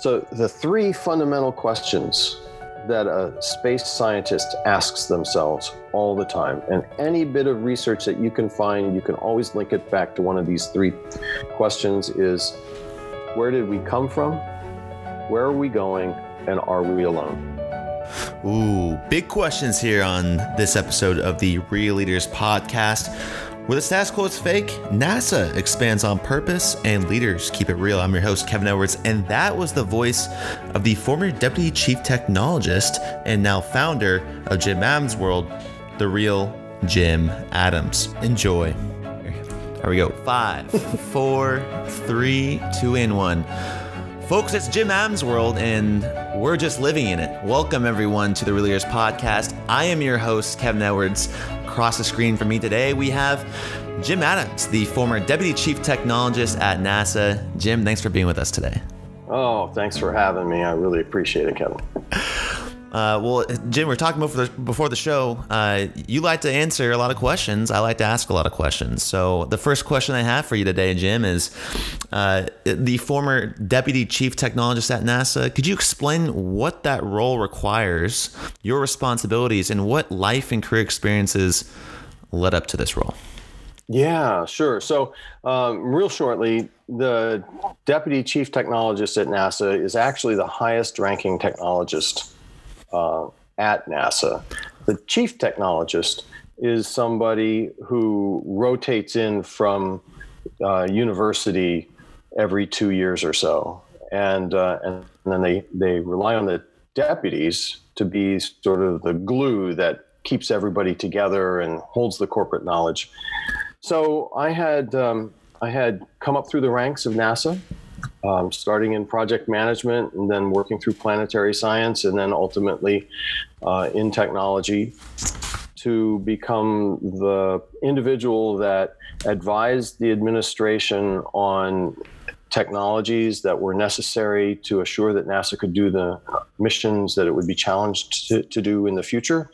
So, the three fundamental questions that a space scientist asks themselves all the time, and any bit of research that you can find, you can always link it back to one of these three questions is where did we come from? Where are we going? And are we alone? Ooh, big questions here on this episode of the Real Leaders podcast. Where the status quo is fake, NASA expands on purpose and leaders keep it real. I'm your host, Kevin Edwards, and that was the voice of the former Deputy Chief Technologist and now founder of Jim Adams World, the real Jim Adams. Enjoy. Here we go. Five, four, three, two, and one. Folks, it's Jim Adams World, and we're just living in it. Welcome, everyone, to the Real Leaders Podcast. I am your host, Kevin Edwards. Across the screen from me today, we have Jim Adams, the former Deputy Chief Technologist at NASA. Jim, thanks for being with us today. Oh, thanks for having me. I really appreciate it, Kevin. Uh, well, Jim, we are talking before the, before the show. Uh, you like to answer a lot of questions. I like to ask a lot of questions. So the first question I have for you today, Jim, is uh, the former deputy chief technologist at NASA. Could you explain what that role requires, your responsibilities, and what life and career experiences led up to this role? Yeah, sure. So, um, real shortly, the deputy chief technologist at NASA is actually the highest ranking technologist uh, at NASA. The chief technologist is somebody who rotates in from uh, university every two years or so, and uh, and then they they rely on the deputies to be sort of the glue that keeps everybody together and holds the corporate knowledge. So I had um, I had come up through the ranks of NASA um, starting in project management and then working through planetary science and then ultimately uh, in technology to become the individual that advised the administration on technologies that were necessary to assure that NASA could do the missions that it would be challenged to, to do in the future,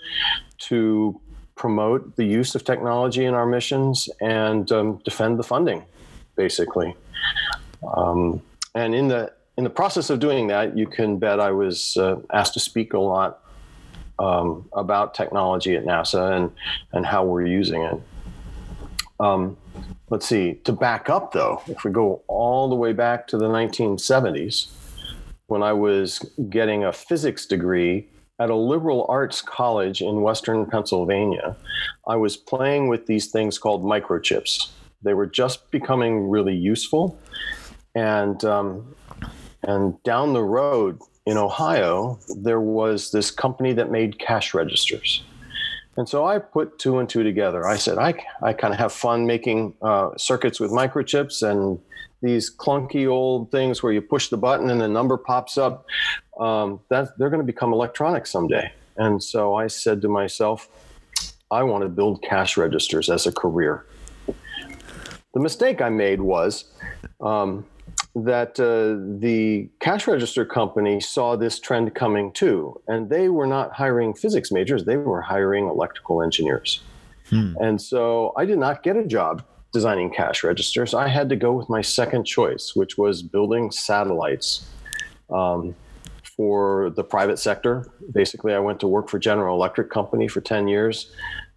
to promote the use of technology in our missions and um, defend the funding, basically. Um, and in the in the process of doing that, you can bet I was uh, asked to speak a lot um, about technology at NASA and and how we're using it. Um, let's see. To back up, though, if we go all the way back to the 1970s, when I was getting a physics degree at a liberal arts college in Western Pennsylvania, I was playing with these things called microchips. They were just becoming really useful and um, and down the road in Ohio, there was this company that made cash registers. And so I put two and two together. I said, I, I kind of have fun making uh, circuits with microchips and these clunky old things where you push the button and the number pops up. Um, that they're going to become electronic someday. And so I said to myself, I want to build cash registers as a career. The mistake I made was um, that uh, the cash register company saw this trend coming too, and they were not hiring physics majors; they were hiring electrical engineers. Hmm. And so I did not get a job designing cash registers. I had to go with my second choice, which was building satellites um, for the private sector. Basically, I went to work for General Electric Company for ten years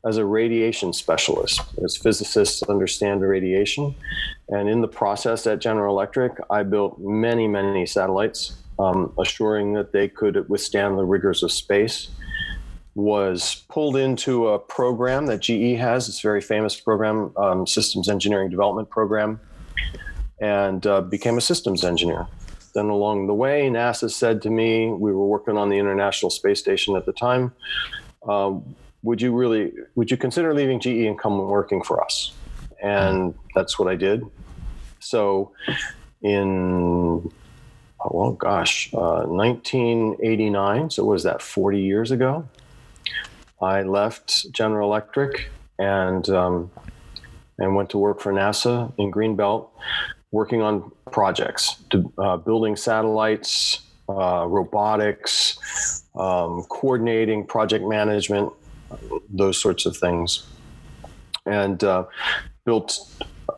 as a radiation specialist. As physicists understand radiation, and in the process at General Electric, I built many, many satellites, um, assuring that they could withstand the rigors of space. Was pulled into a program that GE has, it's a very famous program, um, Systems Engineering Development Program, and uh, became a systems engineer. Then along the way, NASA said to me, we were working on the International Space Station at the time. Um, would you really, would you consider leaving GE and come working for us? And that's what I did. So in, oh, well, gosh, uh, 1989, so was that 40 years ago? I left General Electric and um, and went to work for NASA in Greenbelt, working on projects, to, uh, building satellites, uh, robotics, um, coordinating project management, those sorts of things, and uh, built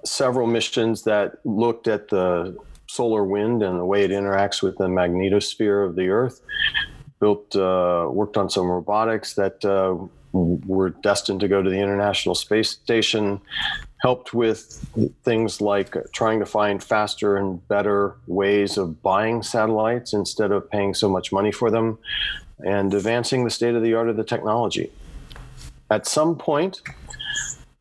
several missions that looked at the solar wind and the way it interacts with the magnetosphere of the Earth. Built, uh, worked on some robotics that uh, were destined to go to the International Space Station. Helped with things like trying to find faster and better ways of buying satellites instead of paying so much money for them, and advancing the state of the art of the technology. At some point,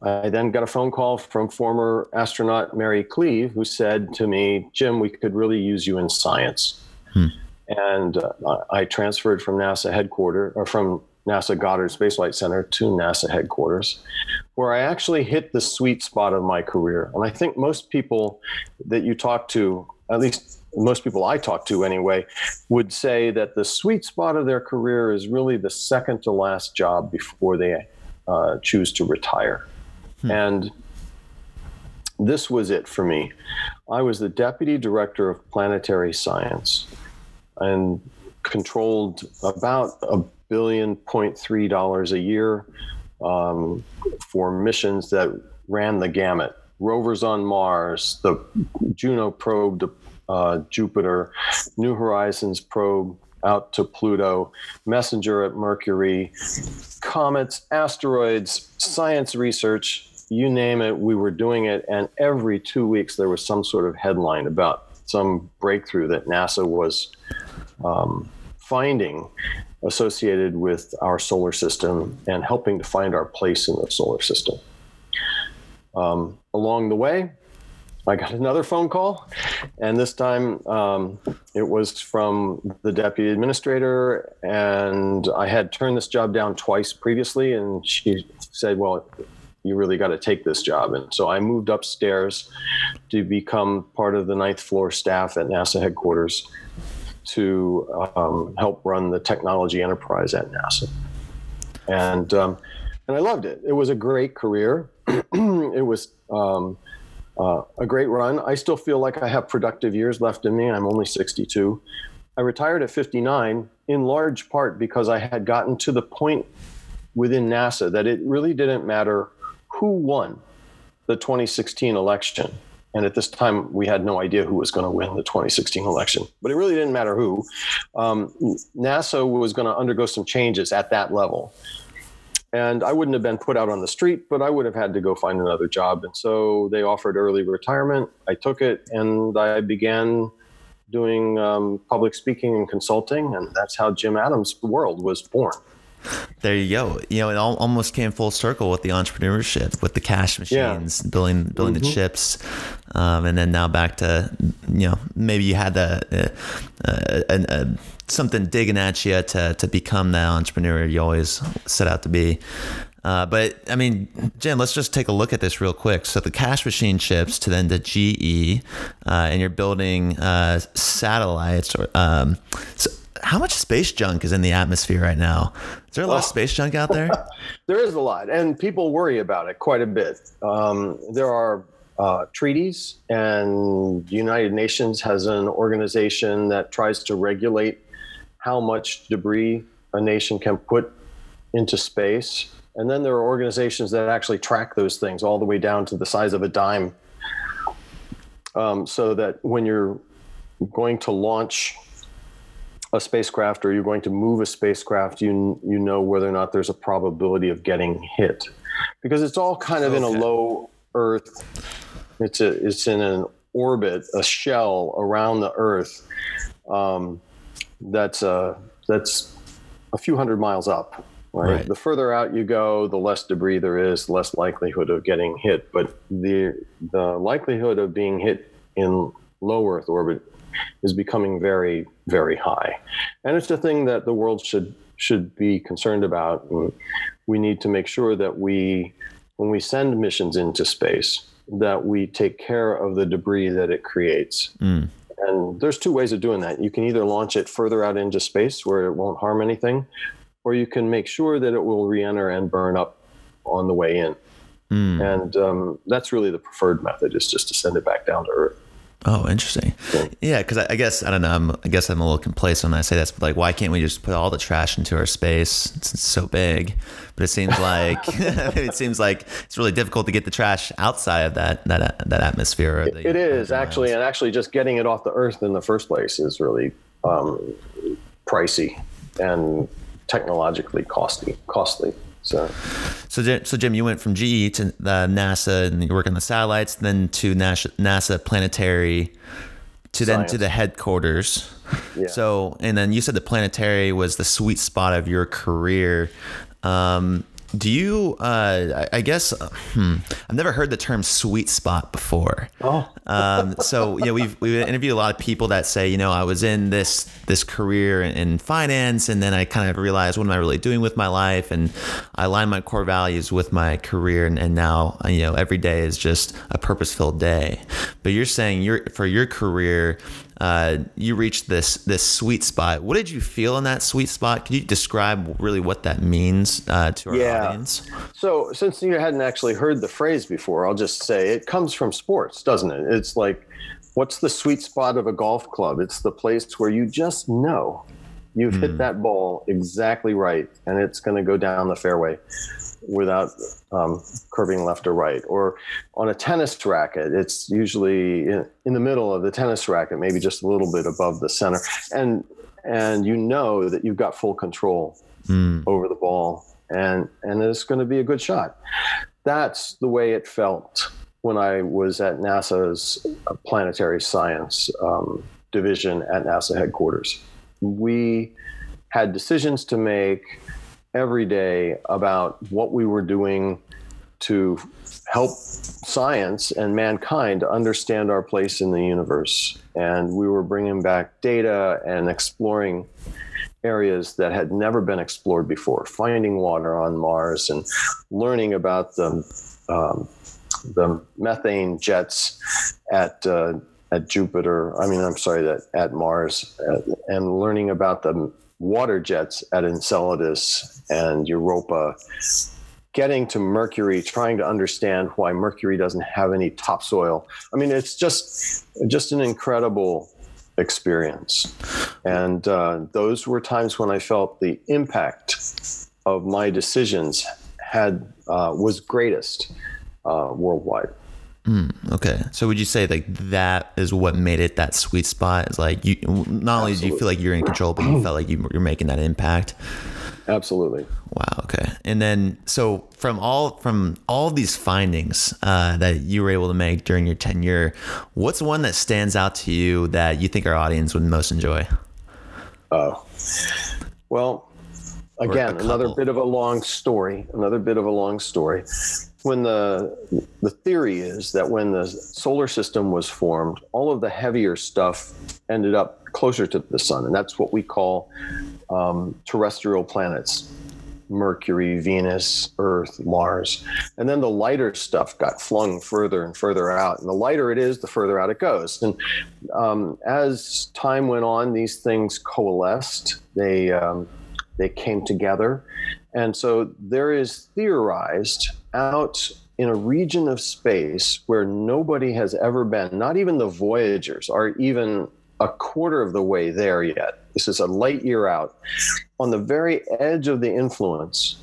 I then got a phone call from former astronaut Mary Cleave, who said to me, Jim, we could really use you in science. Hmm. And uh, I transferred from NASA headquarters, or from NASA Goddard Space Flight Center to NASA headquarters, where I actually hit the sweet spot of my career. And I think most people that you talk to, at least most people I talk to anyway, would say that the sweet spot of their career is really the second to last job before they uh, choose to retire. Hmm. And this was it for me. I was the deputy director of planetary science and controlled about a billion point three dollars a year um, for missions that ran the gamut. Rovers on Mars, the Juno probe to uh, Jupiter, New Horizons probe out to Pluto, Messenger at Mercury, comets, asteroids, science research, you name it, we were doing it. And every two weeks, there was some sort of headline about some breakthrough that NASA was um, finding associated with our solar system and helping to find our place in the solar system. Um, along the way, I got another phone call, and this time um, it was from the deputy administrator. And I had turned this job down twice previously, and she said, Well, you really got to take this job. And so I moved upstairs to become part of the ninth floor staff at NASA headquarters to um, help run the technology enterprise at NASA. And, um, and I loved it. It was a great career. it was um, uh, a great run. I still feel like I have productive years left in me. I'm only 62. I retired at 59 in large part because I had gotten to the point within NASA that it really didn't matter who won the 2016 election. And at this time, we had no idea who was going to win the 2016 election, but it really didn't matter who. Um, NASA was going to undergo some changes at that level. And I wouldn't have been put out on the street, but I would have had to go find another job. And so they offered early retirement. I took it and I began doing um, public speaking and consulting. And that's how Jim Adams' world was born. There you go. You know, it all, almost came full circle with the entrepreneurship, with the cash machines, yeah. building building mm-hmm. the chips, um, and then now back to you know maybe you had the uh, something digging at you to to become that entrepreneur you always set out to be. Uh, but I mean, Jim, let's just take a look at this real quick. So the cash machine chips to then the GE, uh, and you're building uh, satellites. Or um, so how much space junk is in the atmosphere right now? Is there a lot of space junk out there? there is a lot, and people worry about it quite a bit. Um, there are uh, treaties, and the United Nations has an organization that tries to regulate how much debris a nation can put into space. And then there are organizations that actually track those things all the way down to the size of a dime. Um, so that when you're going to launch a spacecraft or you're going to move a spacecraft, you you know whether or not there's a probability of getting hit, because it's all kind of okay. in a low Earth. It's a it's in an orbit, a shell around the Earth. Um, that's uh that's a few hundred miles up. Right? right? The further out you go, the less debris there is, the less likelihood of getting hit. But the the likelihood of being hit in low Earth orbit is becoming very, very high. And it's a thing that the world should should be concerned about. we need to make sure that we, when we send missions into space, that we take care of the debris that it creates. Mm. And there's two ways of doing that. You can either launch it further out into space where it won't harm anything, or you can make sure that it will re-enter and burn up on the way in. Mm. And um, that's really the preferred method is just to send it back down to Earth. Oh, interesting. Yeah, because I, I, guess I don't know. I'm, I guess I'm a little complacent when I say this, but like, why can't we just put all the trash into our space? It's, it's so big, but it seems like it seems like it's really difficult to get the trash outside of that that that atmosphere. The, it is actually, and actually, just getting it off the earth in the first place is really um, pricey and technologically costly. Costly. So, so, so Jim, you went from GE to the NASA, and you work on the satellites, then to NASA, NASA planetary, to Science. then to the headquarters. Yeah. So, and then you said the planetary was the sweet spot of your career. Um, do you? Uh, I guess hmm, I've never heard the term "sweet spot" before. Oh, um, so you know we've we've interviewed a lot of people that say you know I was in this this career in finance and then I kind of realized what am I really doing with my life and I align my core values with my career and, and now you know every day is just a purpose filled day. But you're saying you're for your career uh, you reached this this sweet spot. What did you feel in that sweet spot? Can you describe really what that means uh, to our yeah. audience? So, since you hadn't actually heard the phrase before, I'll just say it comes from sports, doesn't it? It's like, what's the sweet spot of a golf club? It's the place where you just know you've mm. hit hmm. that ball exactly right, and it's going to go down the fairway without um, curving left or right. Or on a tennis racket, it's usually in, in, the middle of the tennis racket, maybe just a little bit above the center, and and you know that you've got full control mm. over the ball, and and it's going to be a good shot. That's the way it felt when I was at NASA's planetary science um, division at NASA headquarters. We had decisions to make every day about what we were doing to help science and mankind understand our place in the universe. And we were bringing back data and exploring areas that had never been explored before, finding water on Mars and learning about the, um, the methane jets at, uh, at Jupiter. I mean, I'm sorry, that at Mars, uh, and learning about the water jets at Enceladus and Europa, getting to Mercury, trying to understand why Mercury doesn't have any topsoil. I mean, it's just just an incredible experience, and uh, those were times when I felt the impact of my decisions had uh, was greatest uh, worldwide. Mm, okay, so would you say like that is what made it that sweet spot? Is like you not only Absolutely. do you feel like you're in control, but you felt like you, you're making that impact. Absolutely. Wow. Okay. And then, so from all from all these findings uh, that you were able to make during your tenure, what's one that stands out to you that you think our audience would most enjoy? Oh, well, again, another bit of a long story. Another bit of a long story when the the theory is that when the solar system was formed, all of the heavier stuff ended up closer to the sun, and that's what we call um, terrestrial planets: Mercury, Venus, Earth, Mars. And then the lighter stuff got flung further and further out, and the lighter it is, the further out it goes. And um, as time went on, these things coalesced. They um, they came together, and so there is theorized out in a region of space where nobody has ever been, not even the Voyagers are even a quarter of the way there yet. This is a light year out. On the very edge of the influence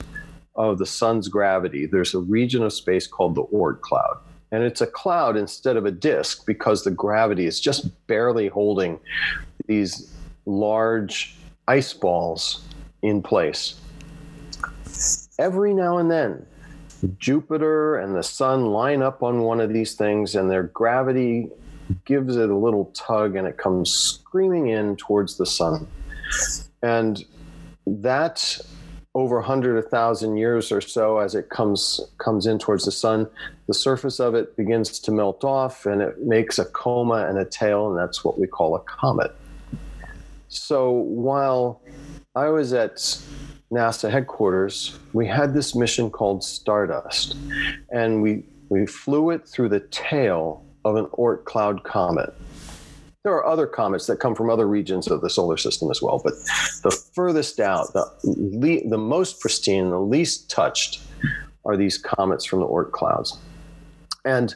of the sun's gravity, there's a region of space called the Oort cloud. And it's a cloud instead of a disk because the gravity is just barely holding these large ice balls in place. Every now and then, Jupiter and the sun line up on one of these things, and their gravity gives it a little tug and it comes screaming in towards the sun. And that over 100 1000 years or so as it comes comes in towards the sun the surface of it begins to melt off and it makes a coma and a tail and that's what we call a comet so while i was at NASA headquarters, we had this mission called Stardust, and we we flew it through the tail of an Oort cloud comet. There are other comets that come from other regions of the solar system as well, but the furthest out, the le- the most pristine, the least touched, are these comets from the Oort clouds. And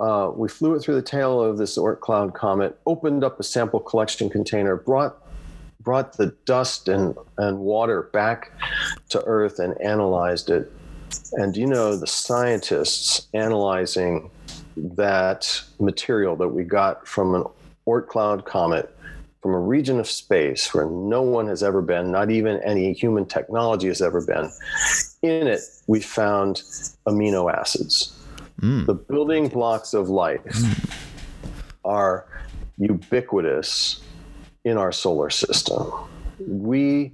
uh, we flew it through the tail of this Oort cloud comet, opened up a sample collection container, brought brought the dust and, and water back to Earth and analyzed it. And you know, the scientists analyzing that material that we got from an Oort cloud comet from a region of space where no one has ever been, not even any human technology has ever been. In it, we found amino acids. Mm. The building blocks of life mm. are ubiquitous in our solar system. We,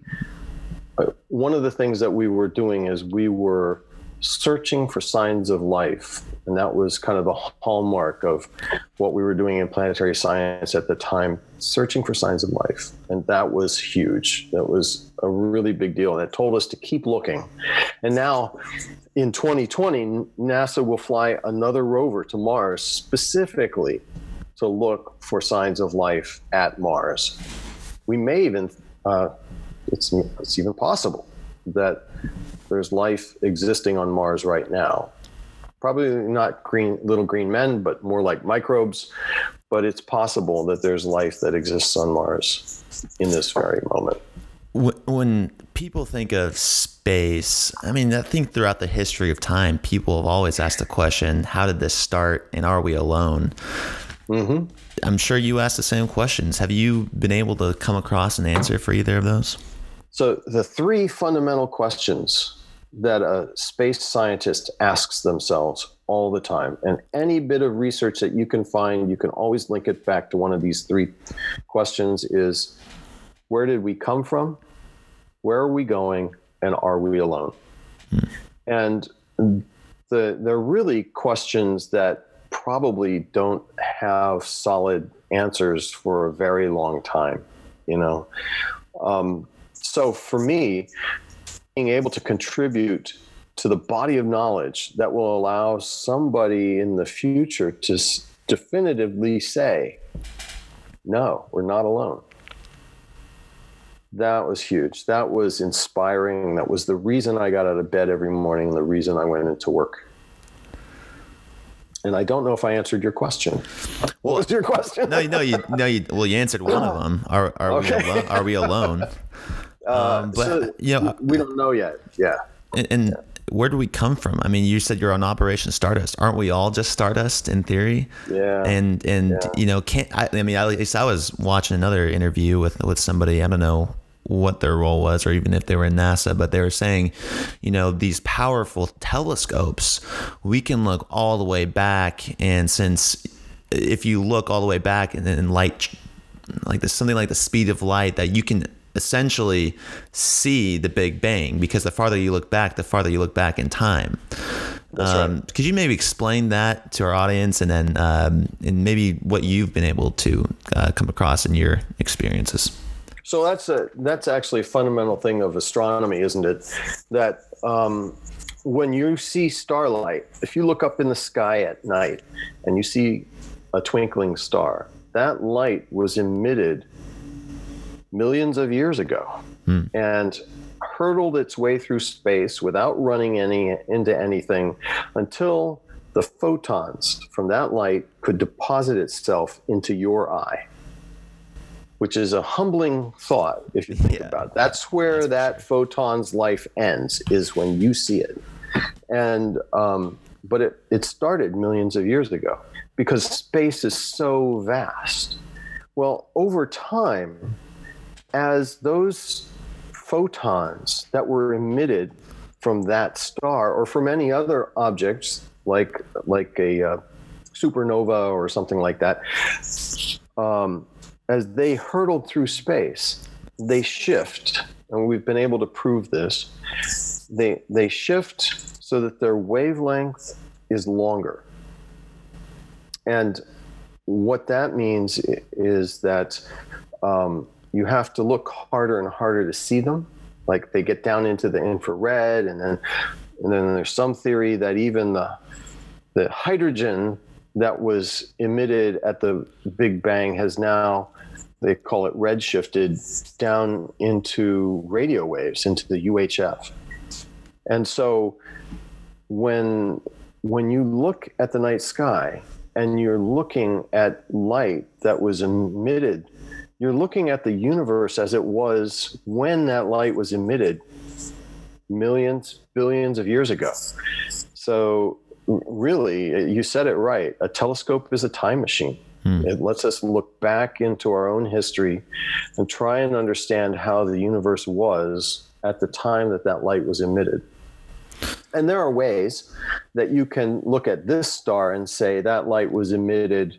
uh, one of the things that we were doing is we were searching for signs of life. And that was kind of the hallmark of what we were doing in planetary science at the time, searching for signs of life. And that was huge. That was a really big deal. And it told us to keep looking. And now in 2020, NASA will fly another rover to Mars specifically to look for signs of life at Mars. We may even, uh, it's, it's even possible that there's life existing on Mars right now. Probably not green little green men, but more like microbes. But it's possible that there's life that exists on Mars in this very moment. When people think of space, I mean, I think throughout the history of time, people have always asked the question, how did this start and are we alone? Mm-hmm. I'm sure you asked the same questions. Have you been able to come across an answer for either of those? So, the three fundamental questions that a space scientist asks themselves all the time, and any bit of research that you can find, you can always link it back to one of these three questions is where did we come from? Where are we going? And are we alone? Hmm. And the, they're really questions that probably don't have solid answers for a very long time, you know. Um, so for me, being able to contribute to the body of knowledge that will allow somebody in the future to definitively say, no, we're not alone. That was huge. That was inspiring. That was the reason I got out of bed every morning, the reason I went into work and I don't know if I answered your question. What well, was your question? no, no, you, no, you. Well, you answered one of them. Are, are okay. we alone? Are we alone? Uh, um, but so you know, we don't know yet. Yeah. And, and yeah. where do we come from? I mean, you said you're on Operation Stardust. Aren't we all just Stardust in theory? Yeah. And and yeah. you know, can't I, I mean, at least I was watching another interview with with somebody. I don't know what their role was or even if they were in NASA, but they were saying, you know, these powerful telescopes, we can look all the way back. And since if you look all the way back and then light, like this, something like the speed of light, that you can essentially see the Big Bang because the farther you look back, the farther you look back in time. Um, right. Could you maybe explain that to our audience, and then um, and maybe what you've been able to uh, come across in your experiences? So that's a that's actually a fundamental thing of astronomy, isn't it? That um, when you see starlight, if you look up in the sky at night and you see a twinkling star, that light was emitted millions of years ago hmm. and hurtled its way through space without running any into anything until the photons from that light could deposit itself into your eye which is a humbling thought if you think yeah. about it. That's where that photon's life ends, is when you see it. And um, but it, it started millions of years ago because space is so vast. Well, over time, as those photons that were emitted from that star or from any other objects like like a uh, supernova or something like that, um, as they hurtled through space, they shift, and we've been able to prove this. They they shift so that their wavelength is longer. And what that means is that um, you have to look harder and harder to see them. Like they get down into the infrared, and then and then there's some theory that even the the hydrogen that was emitted at the Big Bang has now they call it redshifted down into radio waves into the UHF. And so when when you look at the night sky and you're looking at light that was emitted, you're looking at the universe as it was when that light was emitted millions, billions of years ago. So, really, you said it right. A telescope is a time machine. Hmm. It lets us look back into our own history and try and understand how the universe was at the time that that light was emitted. And there are ways that you can look at this star and say that light was emitted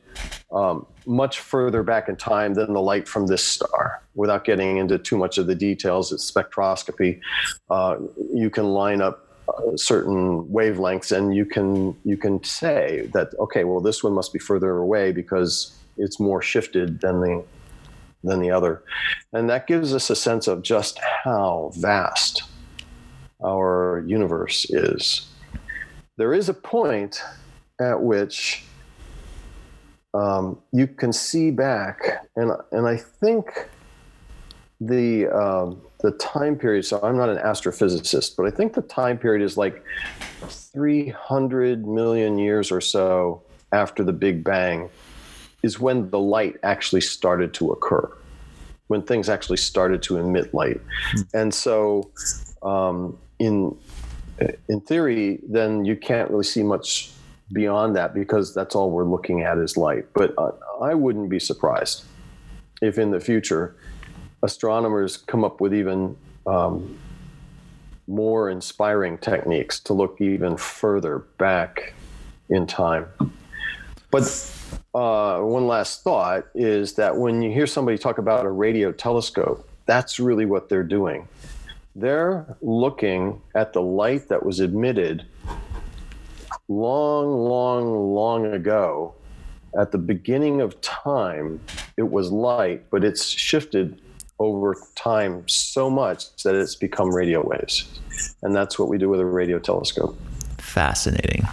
um, much further back in time than the light from this star. Without getting into too much of the details, it's spectroscopy. Uh, you can line up uh, certain wavelengths, and you can you can say that okay, well, this one must be further away because it's more shifted than the than the other, and that gives us a sense of just how vast our universe is. There is a point at which um, you can see back, and and I think the um, the time period. So I'm not an astrophysicist, but I think the time period is like 300 million years or so after the Big Bang, is when the light actually started to occur, when things actually started to emit light, hmm. and so um, in in theory, then you can't really see much beyond that because that's all we're looking at is light. But I wouldn't be surprised if in the future astronomers come up with even um, more inspiring techniques to look even further back in time. But uh, one last thought is that when you hear somebody talk about a radio telescope, that's really what they're doing. They're looking at the light that was emitted long, long, long ago. At the beginning of time, it was light, but it's shifted over time so much that it's become radio waves. And that's what we do with a radio telescope. Fascinating.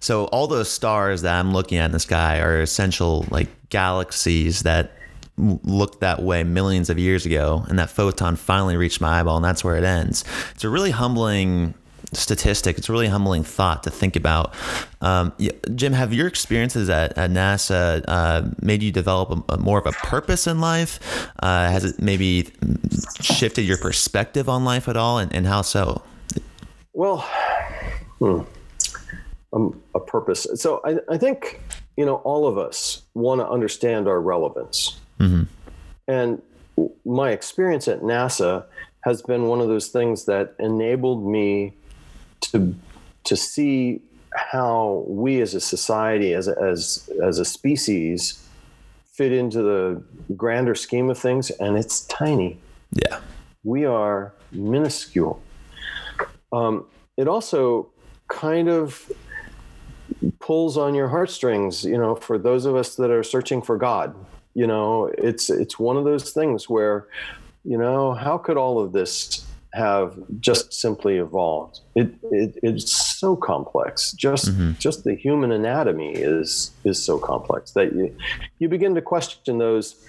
So, all those stars that I'm looking at in the sky are essential like galaxies that looked that way millions of years ago, and that photon finally reached my eyeball, and that's where it ends. It's a really humbling statistic. It's a really humbling thought to think about. Um, Jim, have your experiences at, at NASA uh, made you develop a, a more of a purpose in life? Uh, has it maybe shifted your perspective on life at all, and, and how so? Well, hmm, um, a purpose. So I, I think you know all of us want to understand our relevance. Mm-hmm. And my experience at NASA has been one of those things that enabled me to to see how we as a society, as a, as as a species, fit into the grander scheme of things, and it's tiny. Yeah, we are minuscule. Um, it also kind of pulls on your heartstrings, you know, for those of us that are searching for God you know it's it's one of those things where you know how could all of this have just simply evolved. It, it it's so complex. Just mm-hmm. just the human anatomy is is so complex that you you begin to question those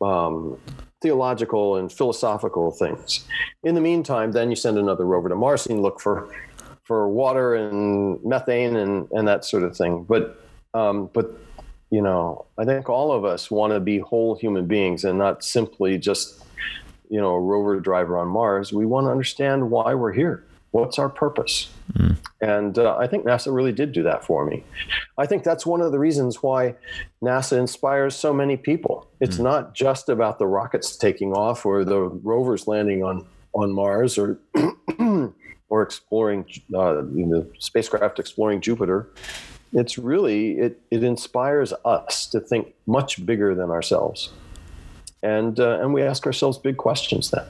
um, theological and philosophical things. In the meantime then you send another rover to mars and look for for water and methane and and that sort of thing. But um, but you know, I think all of us want to be whole human beings and not simply just, you know, a rover driver on Mars. We want to understand why we're here. What's our purpose? Mm. And uh, I think NASA really did do that for me. I think that's one of the reasons why NASA inspires so many people. It's mm. not just about the rockets taking off or the rovers landing on on Mars or or exploring uh, you know, spacecraft exploring Jupiter it's really it it inspires us to think much bigger than ourselves and uh, and we ask ourselves big questions then.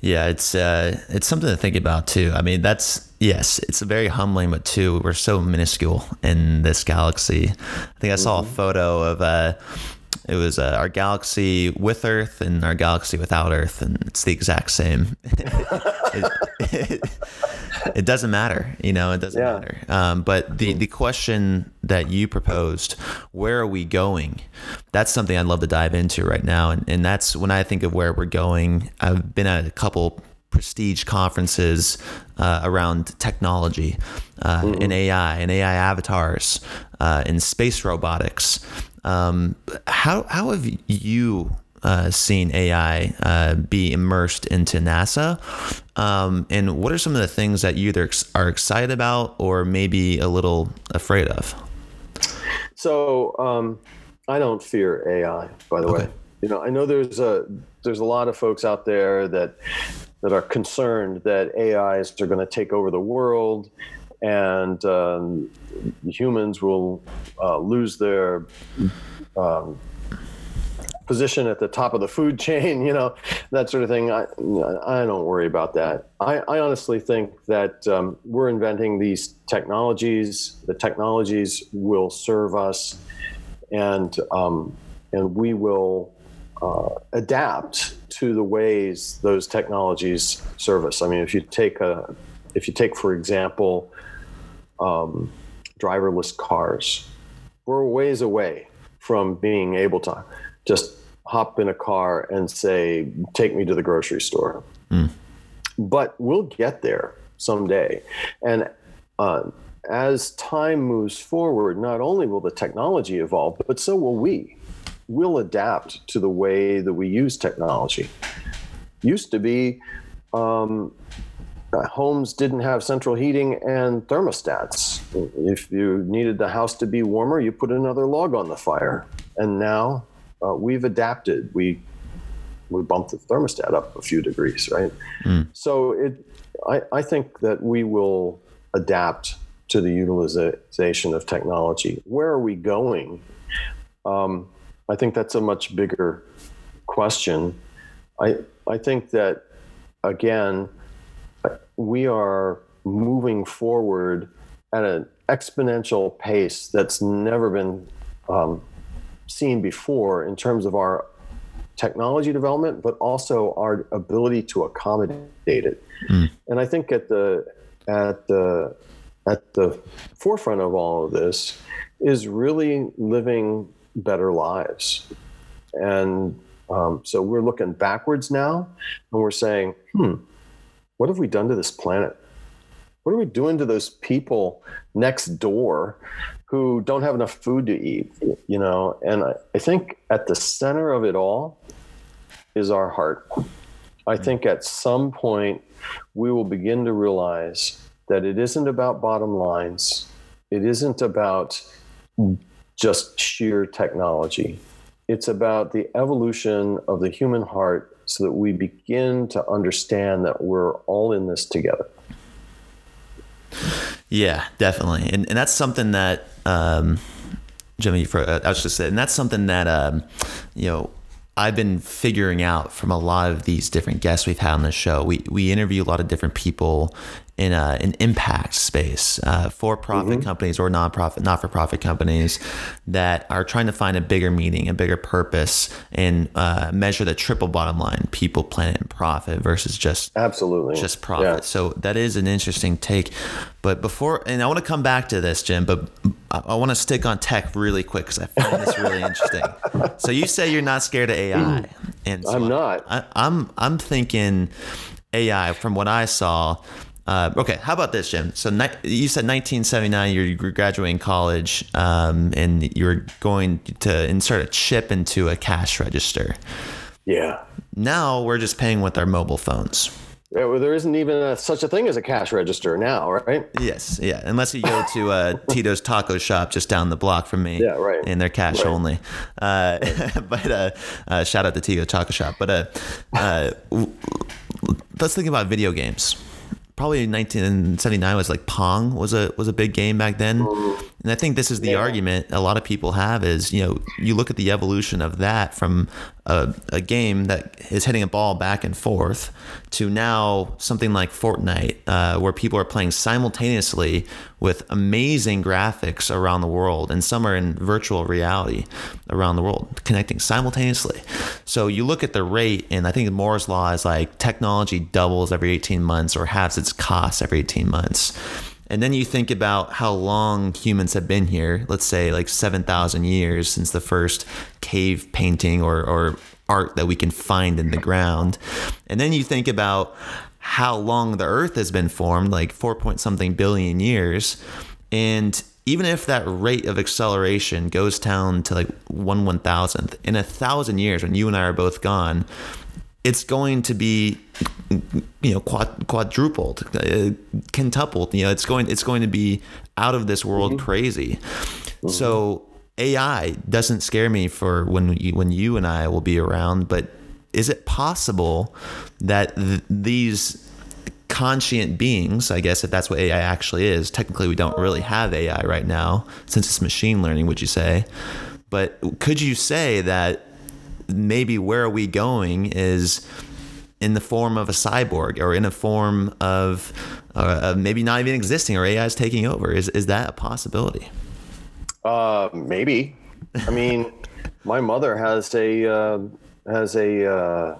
Yeah it's uh, it's something to think about too. I mean that's yes it's very humbling but too we're so minuscule in this galaxy. I think i saw mm-hmm. a photo of uh it was uh, our galaxy with Earth and our galaxy without Earth, and it's the exact same. it, it, it, doesn't matter, you know. It doesn't yeah. matter. Um, but the the question that you proposed, where are we going? That's something I'd love to dive into right now, and and that's when I think of where we're going. I've been at a couple prestige conferences uh, around technology uh, mm-hmm. and AI and AI avatars uh, and space robotics. Um, how how have you uh, seen AI uh, be immersed into NASA? Um, and what are some of the things that you either are excited about or maybe a little afraid of? So um, I don't fear AI, by the okay. way. You know, I know there's a there's a lot of folks out there that that are concerned that AIs are going to take over the world and um, humans will uh, lose their um, position at the top of the food chain, you know, that sort of thing. I, I don't worry about that. I, I honestly think that um, we're inventing these technologies. The technologies will serve us, and um, and we will uh, adapt to the ways those technologies serve us. I mean, if you take a, if you take for example, um, driverless cars, we're ways away from being able to just hop in a car and say, take me to the grocery store. Mm. But we'll get there someday. And uh, as time moves forward, not only will the technology evolve, but so will we. We'll adapt to the way that we use technology. Used to be, um, homes didn't have central heating and thermostats. If you needed the house to be warmer, you put another log on the fire. And now uh, we've adapted. We we bumped the thermostat up a few degrees, right? Mm. So it, I, I think that we will adapt to the utilization of technology. Where are we going? Um, I think that's a much bigger question. I I think that again, we are moving forward at an exponential pace that's never been um, seen before in terms of our technology development, but also our ability to accommodate it. Mm. And I think at the at the at the forefront of all of this is really living better lives. And um, so we're looking backwards now, and we're saying, "Hmm, what have we done to this planet? What are we doing to those people next door who don't have enough food to eat, you know. And I, I think at the center of it all is our heart. I think at some point we will begin to realize that it isn't about bottom lines, it isn't about just sheer technology. It's about the evolution of the human heart so that we begin to understand that we're all in this together. Yeah, definitely. And, and that's something that um, Jimmy, for uh, I was just saying, and that's something that um, you know I've been figuring out from a lot of these different guests we've had on the show. We we interview a lot of different people in a, an impact space, uh, for profit mm-hmm. companies or nonprofit, not for profit companies that are trying to find a bigger meaning, a bigger purpose, and uh, measure the triple bottom line: people, planet, and profit versus just absolutely just profit. Yeah. So that is an interesting take. But before, and I want to come back to this, Jim, but I, I want to stick on tech really quick because I find this really interesting. So you say you're not scared of AI, and so I'm not. I, I'm I'm thinking AI from what I saw uh, okay, how about this, Jim? So ni- you said 1979, you're graduating college, um, and you're going to insert a chip into a cash register. Yeah. Now we're just paying with our mobile phones. Yeah, well, there isn't even a, such a thing as a cash register now, right? Yes, yeah. Unless you go to uh, Tito's Taco Shop just down the block from me. Yeah, right. And they're cash right. only. Uh, but uh, uh, shout out to Tito Taco Shop. But uh, uh, let's think about video games probably 1979 was like Pong was a was a big game back then. Mm-hmm. And I think this is the yeah. argument a lot of people have is, you know, you look at the evolution of that from a, a, game that is hitting a ball back and forth to now something like Fortnite, uh, where people are playing simultaneously with amazing graphics around the world, and some are in virtual reality around the world, connecting simultaneously. So you look at the rate, and I think Moore's law is like technology doubles every 18 months or halves its cost every 18 months. And then you think about how long humans have been here, let's say like 7,000 years since the first cave painting or, or art that we can find in the ground. And then you think about how long the Earth has been formed, like four point something billion years, and even if that rate of acceleration goes down to like one one thousandth in a thousand years, when you and I are both gone, it's going to be you know quad, quadrupled uh, quintupled you know it's going it's going to be out of this world mm-hmm. crazy mm-hmm. so ai doesn't scare me for when you when you and i will be around but is it possible that th- these conscient beings, I guess if that's what AI actually is. Technically, we don't really have AI right now since it's machine learning, would you say? But could you say that maybe where are we going is in the form of a cyborg or in a form of uh, maybe not even existing or AI is taking over? Is, is that a possibility? Uh, maybe. I mean, my mother has a uh, has a, uh,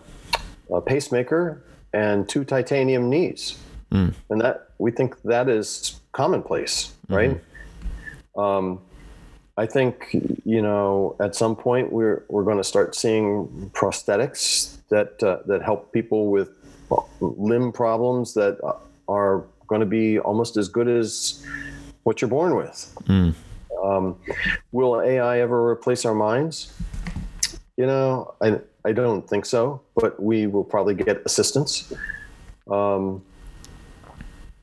a pacemaker and two titanium knees, mm. and that we think that is commonplace, right? Mm-hmm. Um, I think you know at some point we're we're going to start seeing prosthetics that uh, that help people with limb problems that are going to be almost as good as what you're born with. Mm. Um, will AI ever replace our minds? You know, I I don't think so, but we will probably get assistance. Um,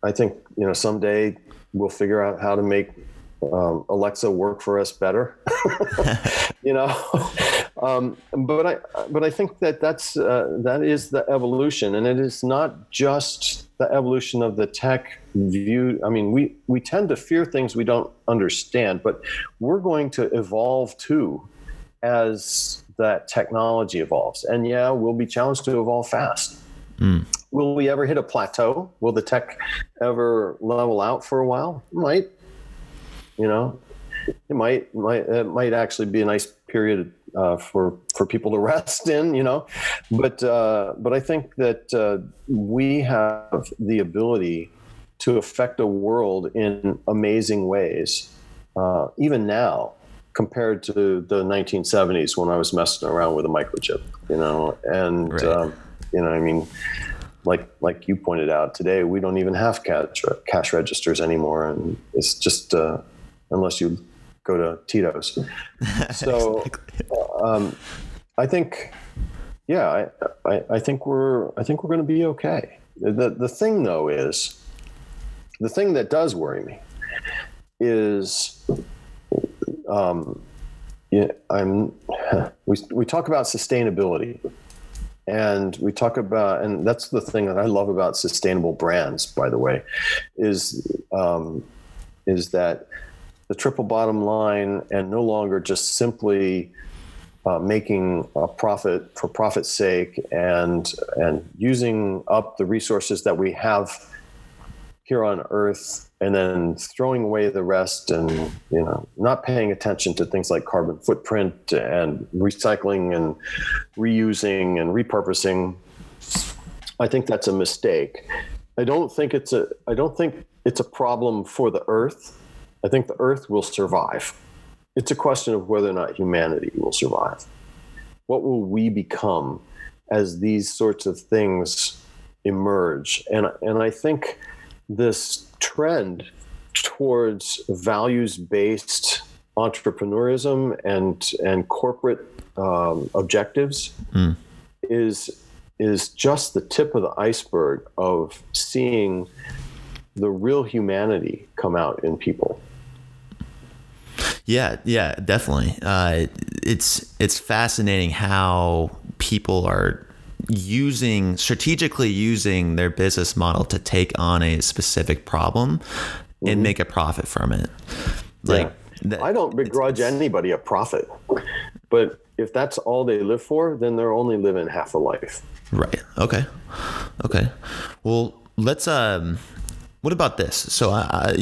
I think you know someday we'll figure out how to make um, Alexa work for us better. you know, um, but I but I think that that's uh, that is the evolution, and it is not just the evolution of the tech view. I mean, we we tend to fear things we don't understand, but we're going to evolve too as that technology evolves. And yeah, we'll be challenged to evolve fast. Mm. Will we ever hit a plateau? Will the tech ever level out for a while? Might. You know, it might might it might actually be a nice period uh, for for people to rest in. You know, but uh, but I think that uh, we have the ability to affect a world in amazing ways, uh, even now compared to the 1970s when I was messing around with a microchip, you know, and right. um, you know, I mean, like like you pointed out today, we don't even have cash cash registers anymore, and it's just uh, unless you go to Tito's. So, um, I think, yeah, I, I, I think we're I think we're going to be okay. The the thing though is, the thing that does worry me is um, yeah, I'm. We we talk about sustainability, and we talk about, and that's the thing that I love about sustainable brands. By the way, is um, is that the triple bottom line, and no longer just simply uh, making a profit for profit's sake, and and using up the resources that we have here on Earth and then throwing away the rest and you know not paying attention to things like carbon footprint and recycling and reusing and repurposing i think that's a mistake. I don't think it's a i don't think it's a problem for the earth i think the earth will survive it's a question of whether or not humanity will survive what will we become as these sorts of things emerge and and i think this trend towards values based entrepreneurism and and corporate um, objectives mm. is is just the tip of the iceberg of seeing the real humanity come out in people. Yeah, yeah, definitely. Uh, it's it's fascinating how people are using strategically using their business model to take on a specific problem mm-hmm. and make a profit from it. Like yeah. I don't begrudge it's, anybody a profit, but if that's all they live for, then they're only living half a life. Right. Okay. Okay. Well, let's um what about this? So uh,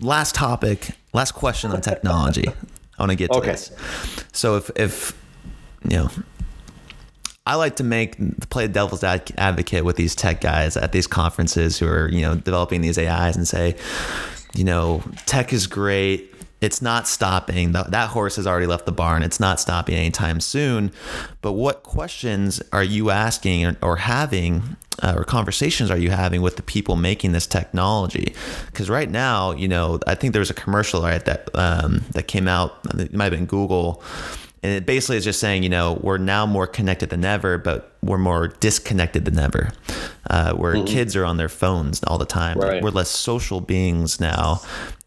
last topic, last question on technology. I want to get to okay. this. So if if you know I like to make play devil's advocate with these tech guys at these conferences who are you know developing these AIs and say, you know, tech is great. It's not stopping. That horse has already left the barn. It's not stopping anytime soon. But what questions are you asking or having uh, or conversations are you having with the people making this technology? Because right now, you know, I think there was a commercial right that um, that came out. It might have been Google, and it basically is just saying, you know, we're now more connected than ever, but we're more disconnected than ever. Uh, where mm-hmm. kids are on their phones all the time. Right. We're less social beings now.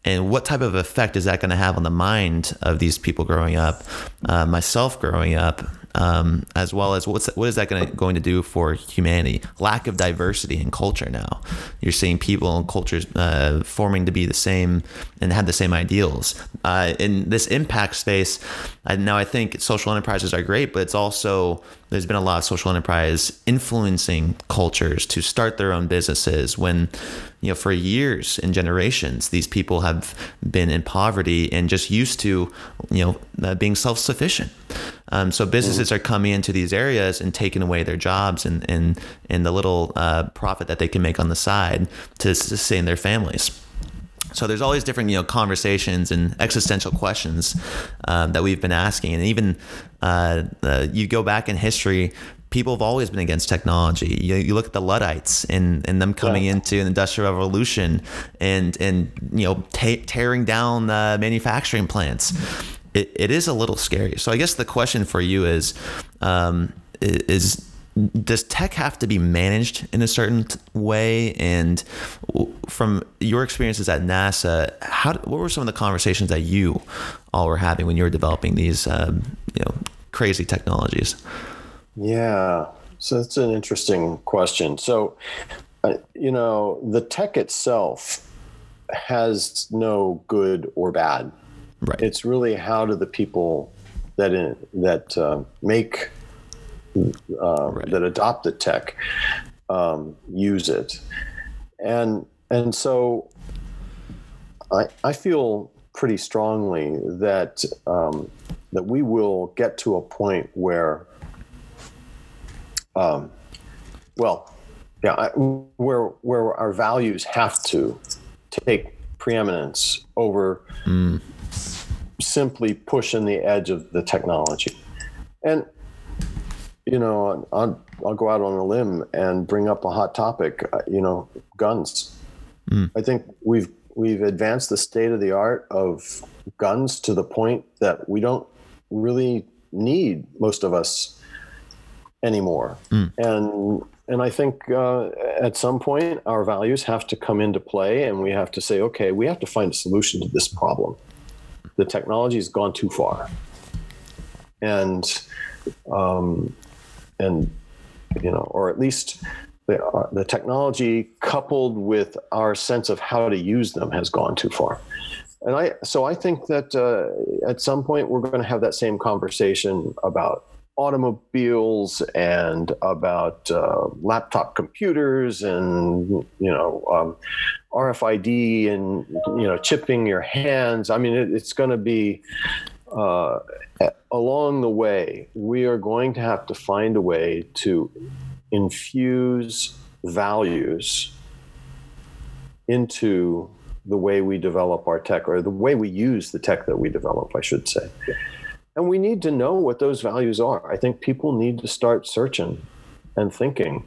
And what type of effect is that going to have on the mind of these people growing up, uh, myself growing up? Um, as well as what's what is that going to, going to do for humanity? Lack of diversity in culture now. You're seeing people and cultures uh, forming to be the same and have the same ideals. Uh, in this impact space, I, now I think social enterprises are great, but it's also there's been a lot of social enterprise influencing cultures to start their own businesses when you know for years and generations these people have been in poverty and just used to you know uh, being self-sufficient um, so businesses mm. are coming into these areas and taking away their jobs and and, and the little uh, profit that they can make on the side to sustain their families so there's all these different you know conversations and existential questions um, that we've been asking, and even uh, uh, you go back in history. People have always been against technology. You, you look at the Luddites and, and them coming yeah. into an industrial revolution and and you know ta- tearing down uh, manufacturing plants. It, it is a little scary. So I guess the question for you is um, is does tech have to be managed in a certain way? And from your experiences at NASA, how what were some of the conversations that you all were having when you were developing these um, you know crazy technologies? Yeah, so that's an interesting question. So, uh, you know, the tech itself has no good or bad. Right. It's really how do the people that in, that uh, make uh, right. that adopt the tech um, use it, and and so I I feel pretty strongly that um, that we will get to a point where, um, well, yeah, I, where where our values have to take preeminence over mm. Simply pushing the edge of the technology, and you know, I'll, I'll go out on a limb and bring up a hot topic. Uh, you know, guns. Mm. I think we've we've advanced the state of the art of guns to the point that we don't really need most of us anymore. Mm. And and I think uh, at some point our values have to come into play, and we have to say, okay, we have to find a solution to this problem. The technology has gone too far, and um, and you know, or at least the, uh, the technology coupled with our sense of how to use them has gone too far. And I, so I think that uh, at some point we're going to have that same conversation about automobiles and about uh, laptop computers and you know um, RFID and you know chipping your hands. I mean, it, it's going to be uh, along the way, we are going to have to find a way to infuse values into the way we develop our tech or the way we use the tech that we develop, I should say. And we need to know what those values are. I think people need to start searching and thinking.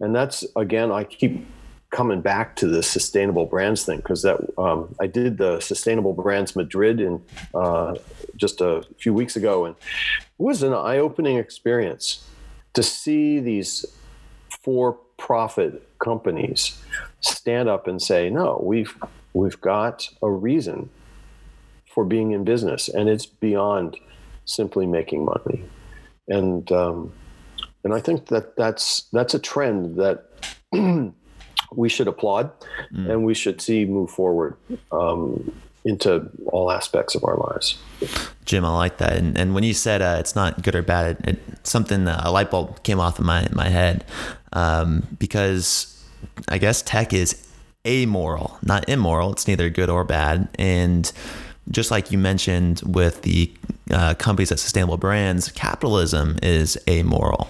And that's, again, I keep coming back to the sustainable brands thing because that um, I did the sustainable brands Madrid in uh, just a few weeks ago, and it was an eye-opening experience to see these for-profit companies stand up and say, "No, we've we've got a reason for being in business, and it's beyond simply making money." And um, and I think that that's that's a trend that we should applaud mm. and we should see move forward um, into all aspects of our lives. Jim, I like that. And, and when you said uh, it's not good or bad, it, it, something uh, a light bulb came off of my my head um, because I guess tech is amoral, not immoral. It's neither good or bad. And just like you mentioned with the uh, companies at Sustainable Brands, capitalism is amoral.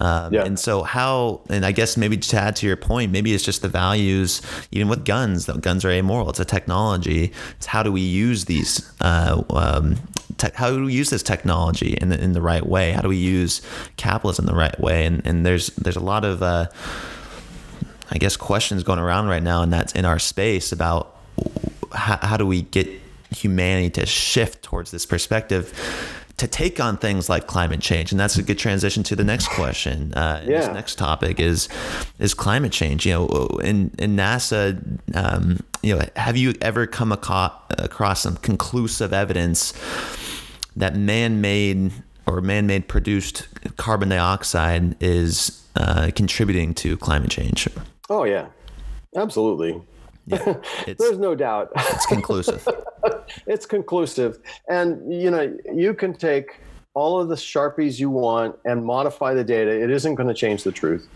Um, yeah. And so, how, and I guess maybe to add to your point, maybe it's just the values, even with guns, that guns are amoral. It's a technology. It's how do we use these, uh, um, te- how do we use this technology in the, in the right way? How do we use capitalism the right way? And, and there's, there's a lot of, uh, I guess, questions going around right now, and that's in our space about how, how do we get humanity to shift towards this perspective to take on things like climate change, and that's a good transition to the next question. Uh, yeah. This next topic is is climate change. You know, in in NASA, um, you know, have you ever come aco- across some conclusive evidence that man-made or man-made produced carbon dioxide is uh, contributing to climate change? Oh yeah, absolutely. Yeah, There's no doubt. It's conclusive. it's conclusive. And you know, you can take all of the sharpies you want and modify the data. It isn't going to change the truth.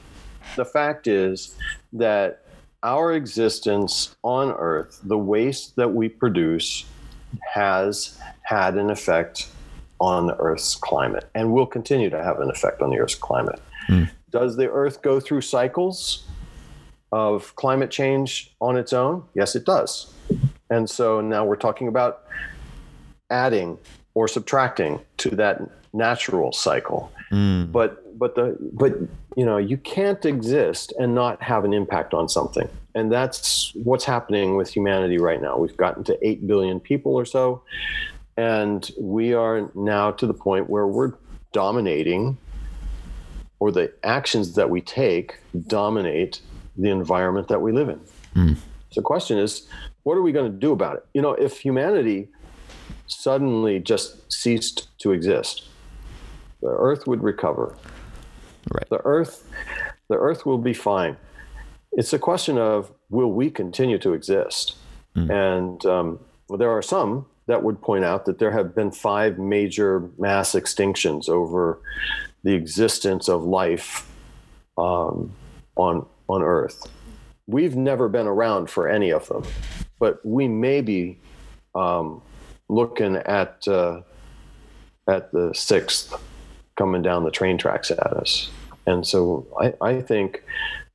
The fact is that our existence on Earth, the waste that we produce, has had an effect on the Earth's climate and will continue to have an effect on the Earth's climate. Mm. Does the Earth go through cycles? Of climate change on its own? Yes, it does. And so now we're talking about adding or subtracting to that natural cycle. Mm. But but the but you know you can't exist and not have an impact on something. And that's what's happening with humanity right now. We've gotten to 8 billion people or so and we are now to the point where we're dominating or the actions that we take dominate the environment that we live in. Mm. So the question is, what are we going to do about it? You know, if humanity suddenly just ceased to exist, the earth would recover. Right. The earth the earth will be fine. It's a question of will we continue to exist? Mm. And um, well, there are some that would point out that there have been five major mass extinctions over the existence of life um, on on Earth. We've never been around for any of them, but we may be um, looking at uh, at the sixth coming down the train tracks at us. And so I, I think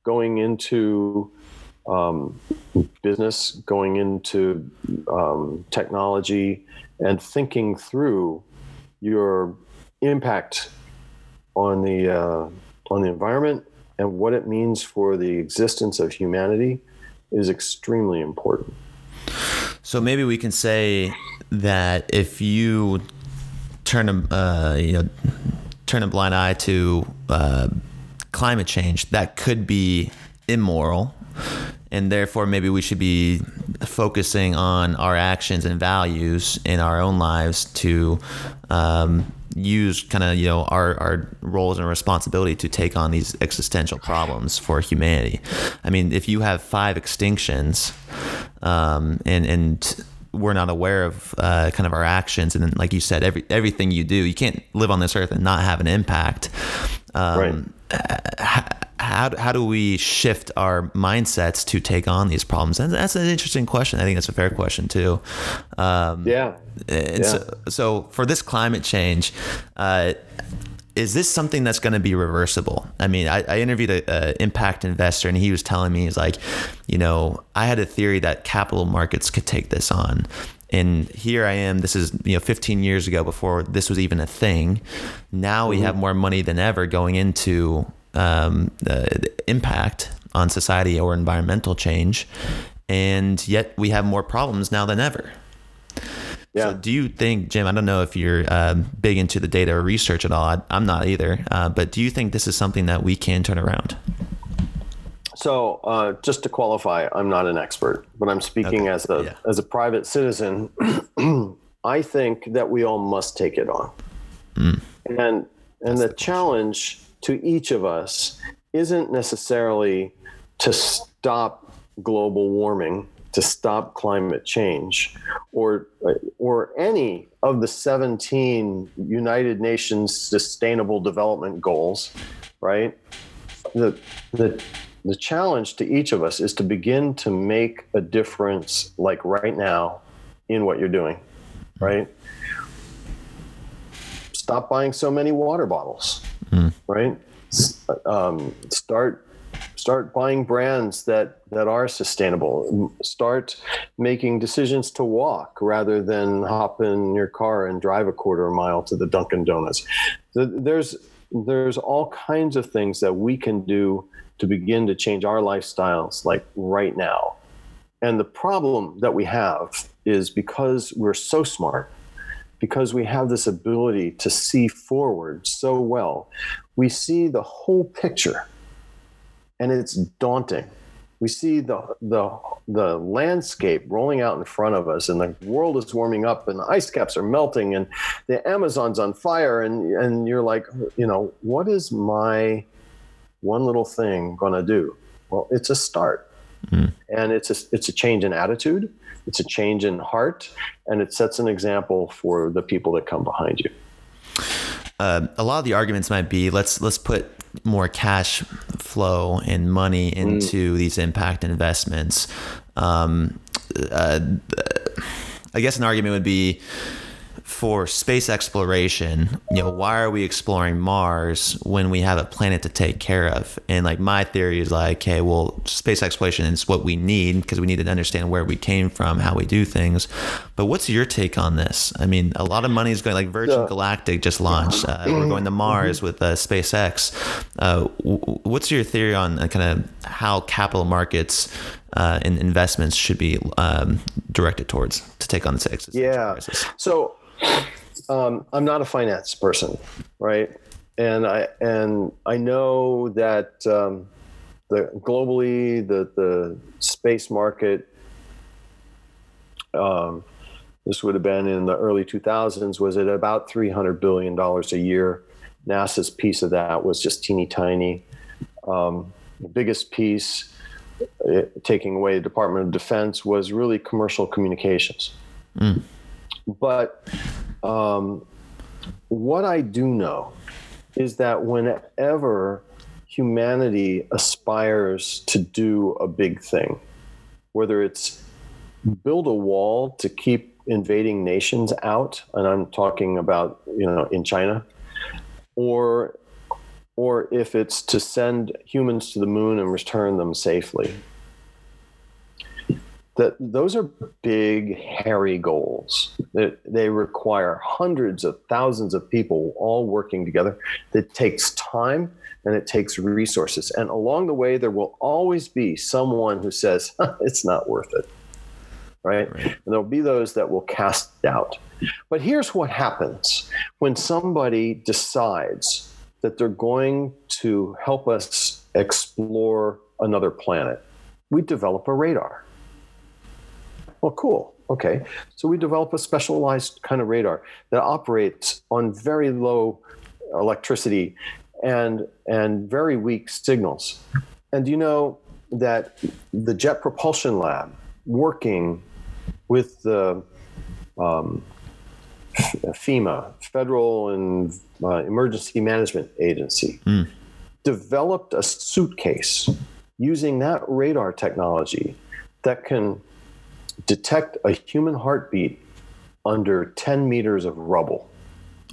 going into um, business, going into um, technology, and thinking through your impact on the uh, on the environment and what it means for the existence of humanity is extremely important. So maybe we can say that if you turn a uh, you know turn a blind eye to uh, climate change, that could be immoral, and therefore maybe we should be focusing on our actions and values in our own lives to um, use kind of you know our, our roles and responsibility to take on these existential problems for humanity. I mean, if you have five extinctions, um, and and we're not aware of uh, kind of our actions, and then, like you said, every everything you do, you can't live on this earth and not have an impact. Um, right how, how do we shift our mindsets to take on these problems? And that's an interesting question. I think that's a fair question too. Um, yeah. yeah. So, so, for this climate change, uh, is this something that's going to be reversible? I mean, I, I interviewed an impact investor, and he was telling me, he's like, you know, I had a theory that capital markets could take this on, and here I am. This is you know 15 years ago, before this was even a thing. Now we mm-hmm. have more money than ever going into um, the impact on society or environmental change, and yet we have more problems now than ever. Yeah. So do you think, Jim? I don't know if you're uh, big into the data or research at all. I, am not either. Uh, but do you think this is something that we can turn around? So, uh, just to qualify, I'm not an expert, but I'm speaking okay. as a yeah. as a private citizen. I think that we all must take it on, mm. and and That's the, the challenge to each of us isn't necessarily to stop global warming, to stop climate change, or or any of the 17 United Nations Sustainable Development Goals, right? The the the challenge to each of us is to begin to make a difference like right now in what you're doing, right? Stop buying so many water bottles hmm. right? Um, start start buying brands that that are sustainable start making decisions to walk rather than hop in your car and drive a quarter mile to the dunkin donuts there's there's all kinds of things that we can do to begin to change our lifestyles like right now and the problem that we have is because we're so smart because we have this ability to see forward so well we see the whole picture and it's daunting. We see the the the landscape rolling out in front of us, and the world is warming up, and the ice caps are melting, and the Amazon's on fire, and and you're like, you know, what is my one little thing going to do? Well, it's a start, mm-hmm. and it's a it's a change in attitude, it's a change in heart, and it sets an example for the people that come behind you. Uh, a lot of the arguments might be let's let's put more cash flow and money mm. into mm. these impact investments. Um, uh, I guess an argument would be for space exploration, you know, why are we exploring Mars when we have a planet to take care of? And like my theory is like, okay, well, space exploration is what we need because we need to understand where we came from, how we do things. But what's your take on this? I mean, a lot of money is going like Virgin Galactic just launched. Uh, we're going to Mars with uh, SpaceX. Uh, what's your theory on uh, kind of how capital markets uh, and investments should be um, directed towards to take on this existential yeah. crisis? So um, I'm not a finance person, right? And I and I know that um, the globally the the space market. Um, this would have been in the early 2000s. Was at about 300 billion dollars a year. NASA's piece of that was just teeny tiny. Um, the biggest piece, it, uh, taking away the Department of Defense, was really commercial communications. Mm. But um, what I do know is that whenever humanity aspires to do a big thing, whether it's build a wall to keep invading nations out, and I'm talking about, you know, in China, or or if it's to send humans to the moon and return them safely that those are big hairy goals that they require hundreds of thousands of people all working together. That takes time and it takes resources. And along the way there will always be someone who says it's not worth it right? right. And there'll be those that will cast doubt. But here's what happens when somebody decides that they're going to help us explore another planet. We develop a radar well, cool. Okay. So we develop a specialized kind of radar that operates on very low electricity and and very weak signals. And you know that the Jet Propulsion Lab, working with the um, FEMA, Federal and uh, Emergency Management Agency, mm. developed a suitcase using that radar technology that can detect a human heartbeat under 10 meters of rubble.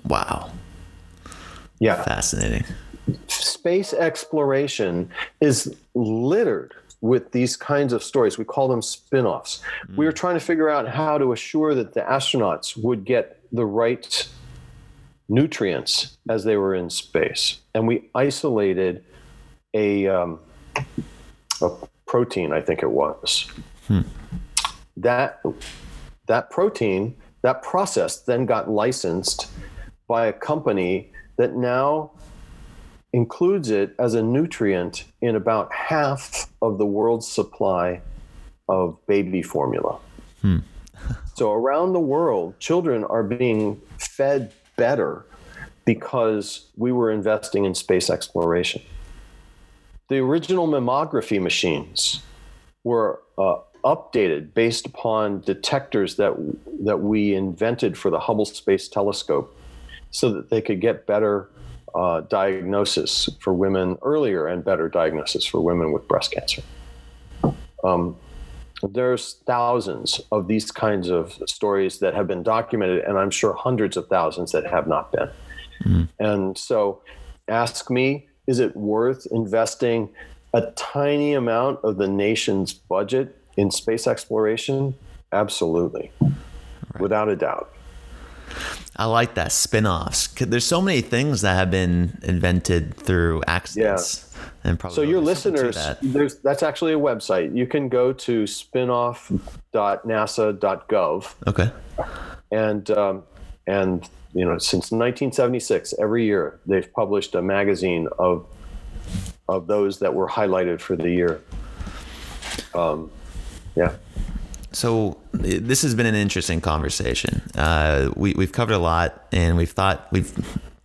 Wow. Yeah. Fascinating. Space exploration is littered with these kinds of stories. We call them spin offs. Mm. We were trying to figure out how to assure that the astronauts would get the right nutrients as they were in space. And we isolated a, um, a protein, I think it was. Hmm that that protein, that process then got licensed by a company that now includes it as a nutrient in about half of the world's supply of baby formula. Hmm. so around the world, children are being fed better because we were investing in space exploration. The original mammography machines were uh, updated based upon detectors that that we invented for the Hubble Space Telescope, so that they could get better uh, diagnosis for women earlier and better diagnosis for women with breast cancer. Um, there's thousands of these kinds of stories that have been documented, and I'm sure hundreds of thousands that have not been. Mm-hmm. And so, ask me, is it worth investing a tiny amount of the nation's budget in space exploration? Absolutely, right. without a doubt. I like that spin-offs. There's so many things that have been invented through accidents. Yeah. And probably so your listeners, that. there's that's actually a website. You can go to spinoff.nasa.gov. Okay. And um, and you know since 1976, every year they've published a magazine of of those that were highlighted for the year. Um, yeah. So this has been an interesting conversation. Uh, we, we've covered a lot, and we've thought we've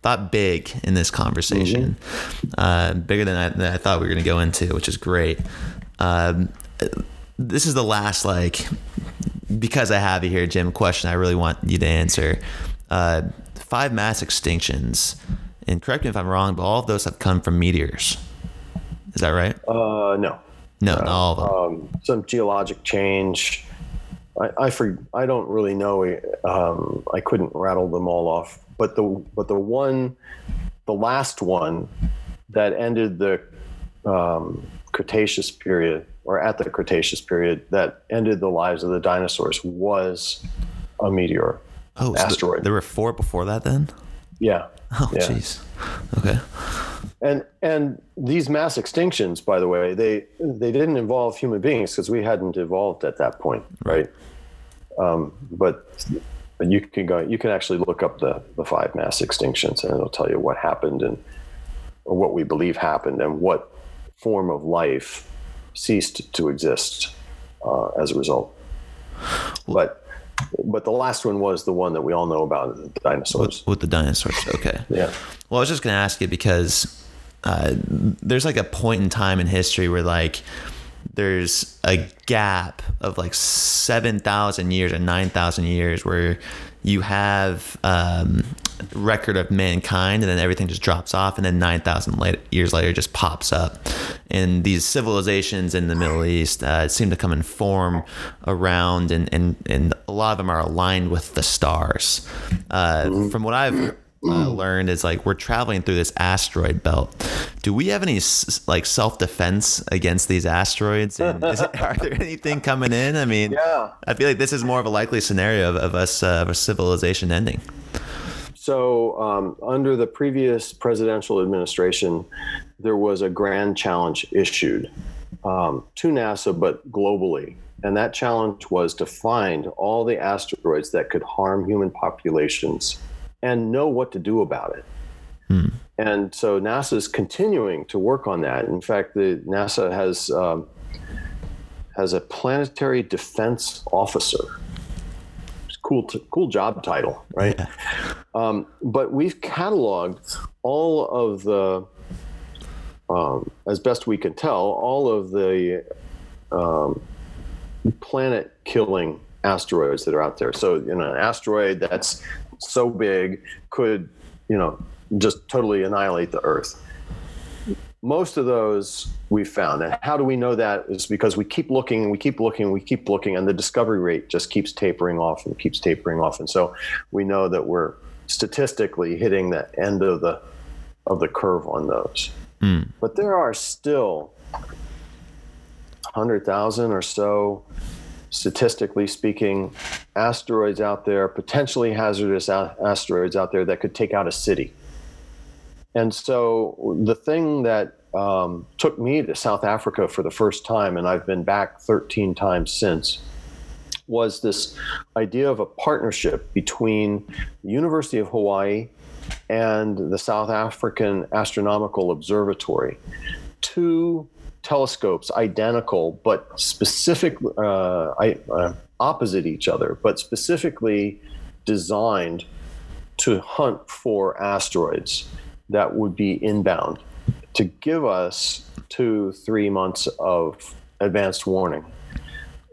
thought big in this conversation, mm-hmm. uh, bigger than I, than I, thought we were going to go into, which is great. Um, this is the last like because I have you here, Jim. Question I really want you to answer: uh, five mass extinctions, and correct me if I'm wrong, but all of those have come from meteors. Is that right? Uh, no. No, not all of them. Um, some geologic change, I I, for, I don't really know. Um, I couldn't rattle them all off, but the but the one, the last one, that ended the um, Cretaceous period, or at the Cretaceous period, that ended the lives of the dinosaurs was a meteor. Oh, asteroid. So there were four before that, then. Yeah. Oh, jeez. Yeah. Okay. And and these mass extinctions, by the way, they they didn't involve human beings because we hadn't evolved at that point, right? Um, but but you can go, you can actually look up the the five mass extinctions, and it'll tell you what happened and or what we believe happened and what form of life ceased to exist uh, as a result. But but the last one was the one that we all know about the dinosaurs. With, with the dinosaurs, okay. yeah. Well, I was just going to ask you because uh, there's like a point in time in history where like there's a gap of like 7,000 years and 9,000 years where you have um, record of mankind and then everything just drops off and then 9,000 years later just pops up. And these civilizations in the Middle East uh, seem to come and form around and, and, and a lot of them are aligned with the stars. Uh, from what I've uh, learned is like we're traveling through this asteroid belt. Do we have any like self defense against these asteroids? And is it, are there anything coming in? I mean, yeah. I feel like this is more of a likely scenario of, of us uh, of a civilization ending. So, um, under the previous presidential administration, there was a grand challenge issued um, to NASA, but globally. And that challenge was to find all the asteroids that could harm human populations and know what to do about it. Hmm. And so NASA is continuing to work on that. In fact, the NASA has um, has a planetary defense officer. It's cool, t- cool job title, right? Yeah. Um, but we've cataloged all of the, um, as best we can tell, all of the um, planet killing asteroids that are out there. So, you know, an asteroid that's so big could, you know, just totally annihilate the Earth. Most of those we found. And how do we know that? Is because we keep looking and we keep looking and we keep looking, and the discovery rate just keeps tapering off and keeps tapering off. And so we know that we're statistically hitting the end of the of the curve on those. Mm. But there are still 100,000 or so statistically speaking, asteroids out there, potentially hazardous asteroids out there that could take out a city. And so the thing that um, took me to South Africa for the first time, and I've been back 13 times since, was this idea of a partnership between the University of Hawaii and the South African Astronomical Observatory. Two telescopes identical but specific uh, I, uh, opposite each other but specifically designed to hunt for asteroids that would be inbound to give us two three months of advanced warning.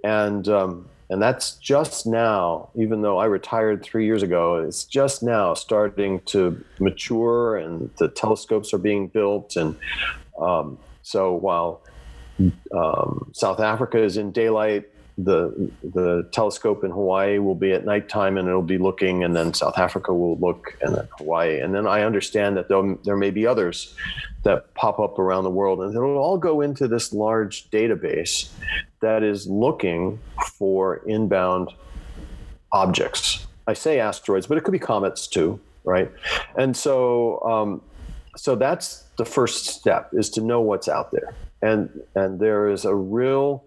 And um, and that's just now even though i retired three years ago it's just now starting to mature and the telescopes are being built and um, so while um, South Africa is in daylight the the telescope in Hawaii will be at nighttime and it'll be looking, and then South Africa will look, and then Hawaii, and then I understand that there may be others that pop up around the world, and it'll all go into this large database that is looking for inbound objects. I say asteroids, but it could be comets too, right? And so, um, so that's the first step is to know what's out there, and and there is a real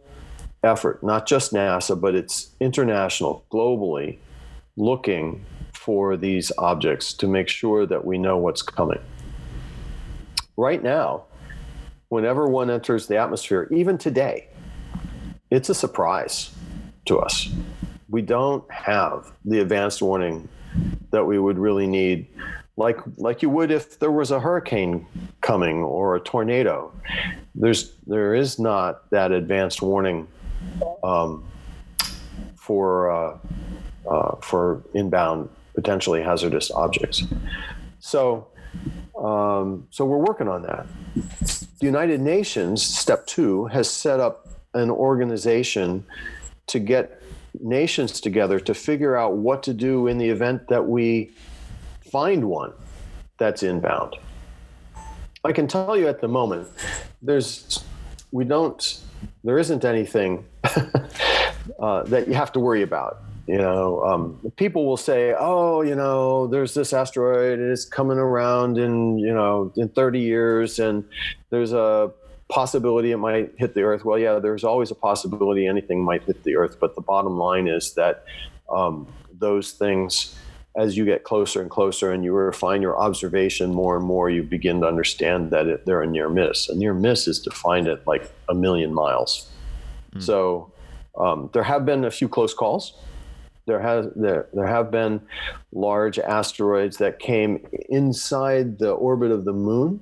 effort, not just NASA, but it's international, globally, looking for these objects to make sure that we know what's coming. Right now, whenever one enters the atmosphere, even today, it's a surprise to us. We don't have the advanced warning that we would really need like like you would if there was a hurricane coming or a tornado there's there is not that advanced warning um, for uh, uh, for inbound potentially hazardous objects. So um, so we're working on that. The United Nations, step two, has set up an organization to get nations together to figure out what to do in the event that we find one that's inbound. I can tell you at the moment, there's we don't there isn't anything uh, that you have to worry about. You know, um, people will say, "Oh, you know, there's this asteroid and it's coming around in you know in 30 years, and there's a possibility it might hit the Earth." Well, yeah, there's always a possibility anything might hit the Earth, but the bottom line is that um, those things as you get closer and closer and you refine your observation more and more, you begin to understand that it, they're a near miss. A near miss is defined at like a million miles. Mm. So um, there have been a few close calls. There has there there have been large asteroids that came inside the orbit of the moon,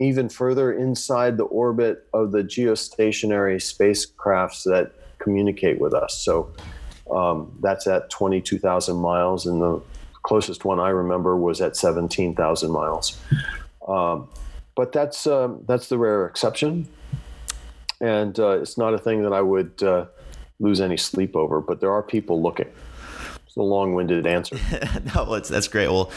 even further inside the orbit of the geostationary spacecrafts that communicate with us. So um, that's at 22,000 miles, and the closest one I remember was at 17,000 miles. Um, but that's um, that's the rare exception, and uh, it's not a thing that I would uh, lose any sleep over. But there are people looking It's a long-winded answer. no, that's great. Well,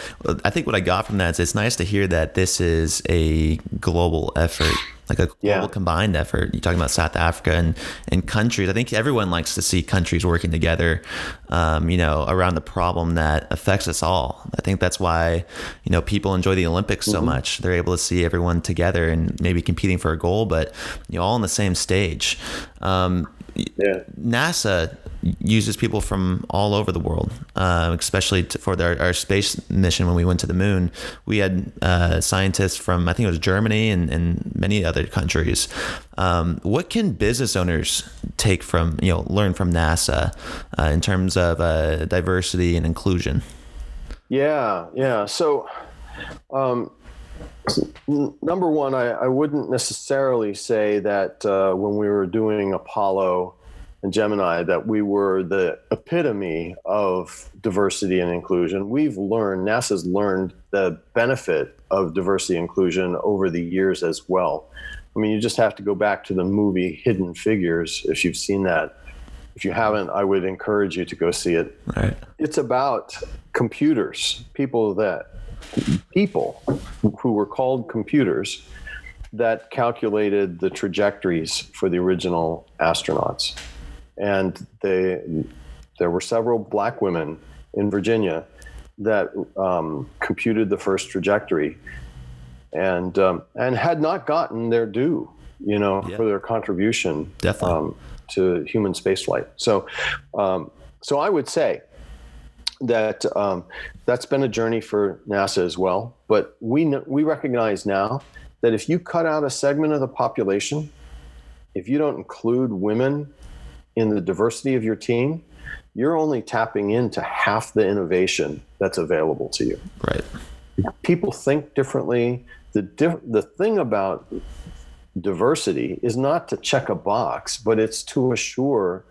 I think what I got from that is it's nice to hear that this is a global effort, like a global combined effort. You're talking about South Africa and, and countries. I think everyone likes to see countries working together, um, you know, around the problem that affects us all. I think that's why, you know, people enjoy the Olympics so mm-hmm. much. They're able to see everyone together and maybe competing for a goal, but you know, all on the same stage. Um, yeah. NASA uses people from all over the world, uh, especially to, for their, our space mission when we went to the moon. We had uh, scientists from, I think it was Germany and, and many other countries. Um, what can business owners take from, you know, learn from NASA uh, in terms of uh, diversity and inclusion? Yeah, yeah. So, um, number one, I, I, wouldn't necessarily say that uh, when we were doing Apollo and Gemini that we were the epitome of diversity and inclusion. We've learned, NASA's learned the benefit of diversity and inclusion over the years as well. I mean, you just have to go back to the movie Hidden Figures if you've seen that. If you haven't, I would encourage you to go see it. Right. It's about computers, people that people who were called computers that calculated the trajectories for the original astronauts and they there were several black women in Virginia that um, computed the first trajectory and um, and had not gotten their due, you know, yeah. for their contribution um, to human spaceflight. So, um, so I would say that um, that's been a journey for NASA as well. But we we recognize now that if you cut out a segment of the population, if you don't include women in the diversity of your team, you're only tapping into half the innovation that's available to you. Right. People think differently. The diff- the thing about diversity is not to check a box, but it's to assure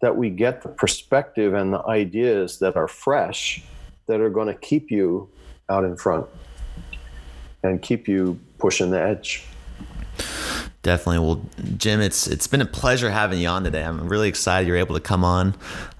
that we get the perspective and the ideas that are fresh that are going to keep you out in front and keep you pushing the edge. Definitely. Well, Jim, it's it's been a pleasure having you on today. I'm really excited you're able to come on.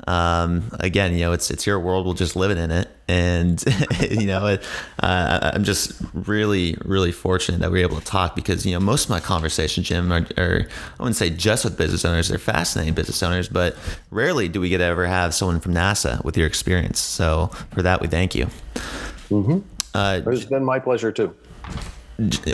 Um, again, you know, it's it's your world. We're just living in it, and you know, it, uh, I'm just really really fortunate that we are able to talk because you know most of my conversations, Jim, are, are I wouldn't say just with business owners. They're fascinating business owners, but rarely do we get to ever have someone from NASA with your experience. So for that, we thank you. Mm-hmm. Uh, it's been my pleasure too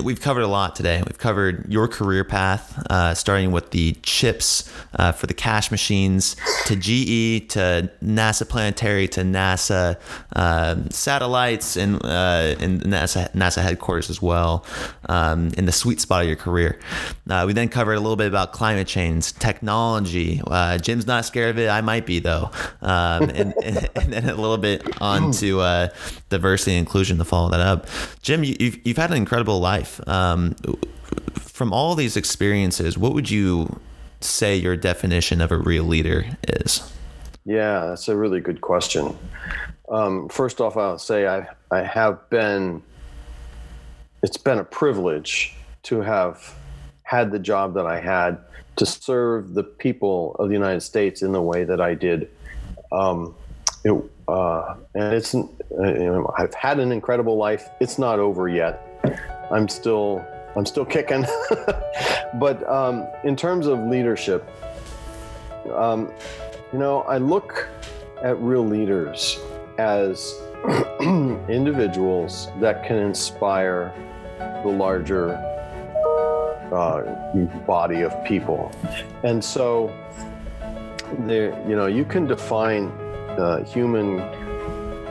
we've covered a lot today. We've covered your career path, uh, starting with the chips uh, for the cash machines, to GE, to NASA Planetary, to NASA uh, satellites, and uh, and NASA NASA headquarters as well, um, in the sweet spot of your career. Uh, we then covered a little bit about climate change, technology. Uh, Jim's not scared of it. I might be though, um, and, and, and, then a little bit onto diversity and inclusion to follow that up. Jim, you, you've, you've had an incredible life. Um, from all these experiences, what would you say your definition of a real leader is? Yeah, that's a really good question. Um, first off, I'll say I, I have been, it's been a privilege to have had the job that I had to serve the people of the United States in the way that I did. Um, it, uh, and it's, uh, you know, I've had an incredible life. It's not over yet. I'm still I'm still kicking. but um, in terms of leadership, um, you know, I look at real leaders as individuals that can inspire the larger uh, body of people, and so there, you know, you can define uh, human.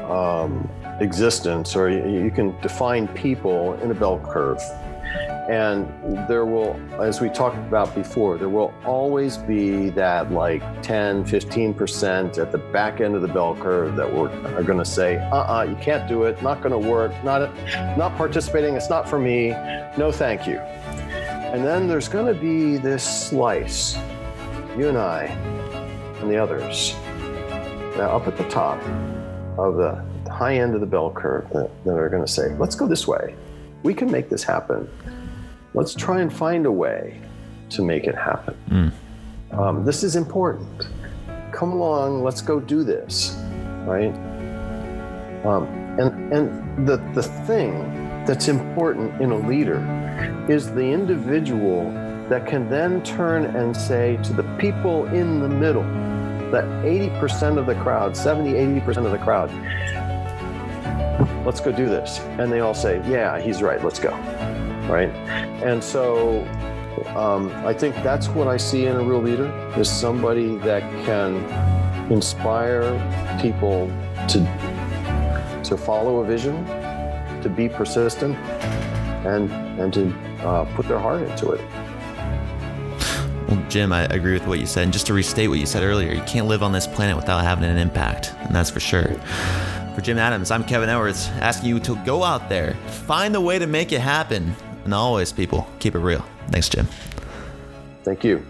Um, existence, or you can define people in a bell curve. And there will, as we talked about before, there will always be that like 10, 15% at the back end of the bell curve that we're, are going to say, uh uh-uh, uh you can't do it, not going to work, not, not participating, it's not for me, no thank you. And then there's going to be this slice, you and I and the others, now up at the top of the high end of the bell curve that, that are going to say, let's go this way. We can make this happen. Let's try and find a way to make it happen. Mm. Um, this is important. Come along, let's go do this, right? Um, and and the, the thing that's important in a leader is the individual that can then turn and say to the people in the middle, that 80% of the crowd, 70, 80% of the crowd, let's go do this. And they all say, yeah, he's right, let's go. Right. And so um, I think that's what I see in a real leader is somebody that can inspire people to, to follow a vision, to be persistent, and, and to uh, put their heart into it. Well, Jim, I agree with what you said. And just to restate what you said earlier, you can't live on this planet without having an impact, and that's for sure. For Jim Adams, I'm Kevin Edwards, asking you to go out there, find a way to make it happen, and always, people, keep it real. Thanks, Jim. Thank you.